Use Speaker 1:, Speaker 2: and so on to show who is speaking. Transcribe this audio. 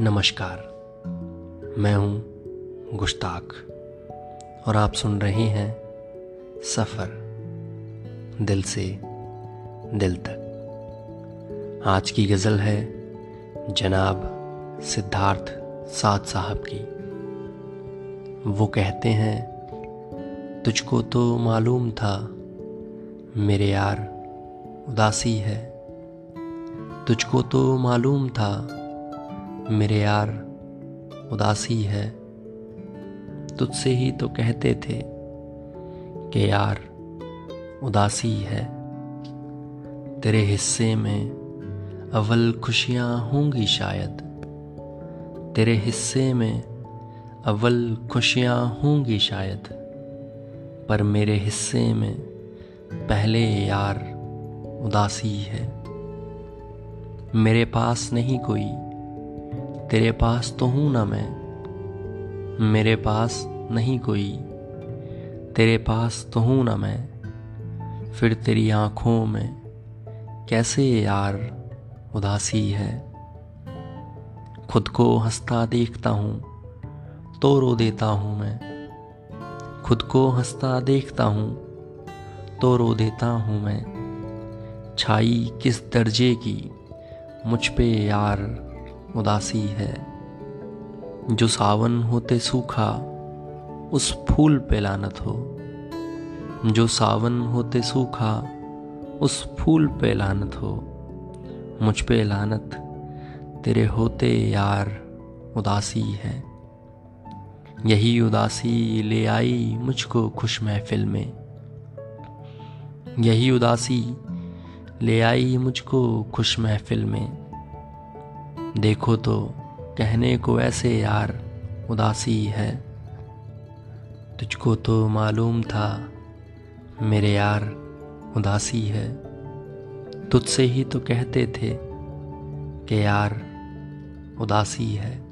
Speaker 1: नमस्कार। मैं हूँ गुश्ताक और आप सुन रहे हैं सफ़र दिल से दिल तक। आज की गज़ल है जनाब सिद्धार्थ साद साहब की। वो कहते हैं, तुझको तो मालूम था, मेरे यार उदासी है। तुझको तो मालूम था मेरे यार, उदासी है। तुझसे ही तो कहते थे कि यार, उदासी है। तेरे हिस्से में अव्वल खुशियाँ होंगी शायद। तेरे हिस्से में अव्वल खुशियाँ होंगी शायद। पर मेरे हिस्से में पहले यार, उदासी है। मेरे पास नहीं कोई तेरे पास तो हूँ ना मैं। मेरे पास नहीं कोई। तेरे पास तो हूँ ना मैं। फिर तेरी आँखों में कैसे यार उदासी है। खुद को हंसता देखता हूँ तो रो देता हूँ मैं। खुद को हंसता देखता हूँ तो रो देता हूँ मैं। छाई किस दर्जे की मुझ पे यार उदासी है। जो सावन होते सूखा, उस फूल पे लानत हो। जो सावन होते सूखा, उस फूल पे लानत हो। मुझ पे लानत, तेरे होते यार उदासी है। यही उदासी ले आई मुझको खुश महफिल में। यही उदासी ले आई मुझको खुश महफिल में। देखो तो कहने को ऐसे यार उदासी है। तुझको तो मालूम था मेरे यार उदासी है। तुझसे ही तो कहते थे कि यार उदासी है।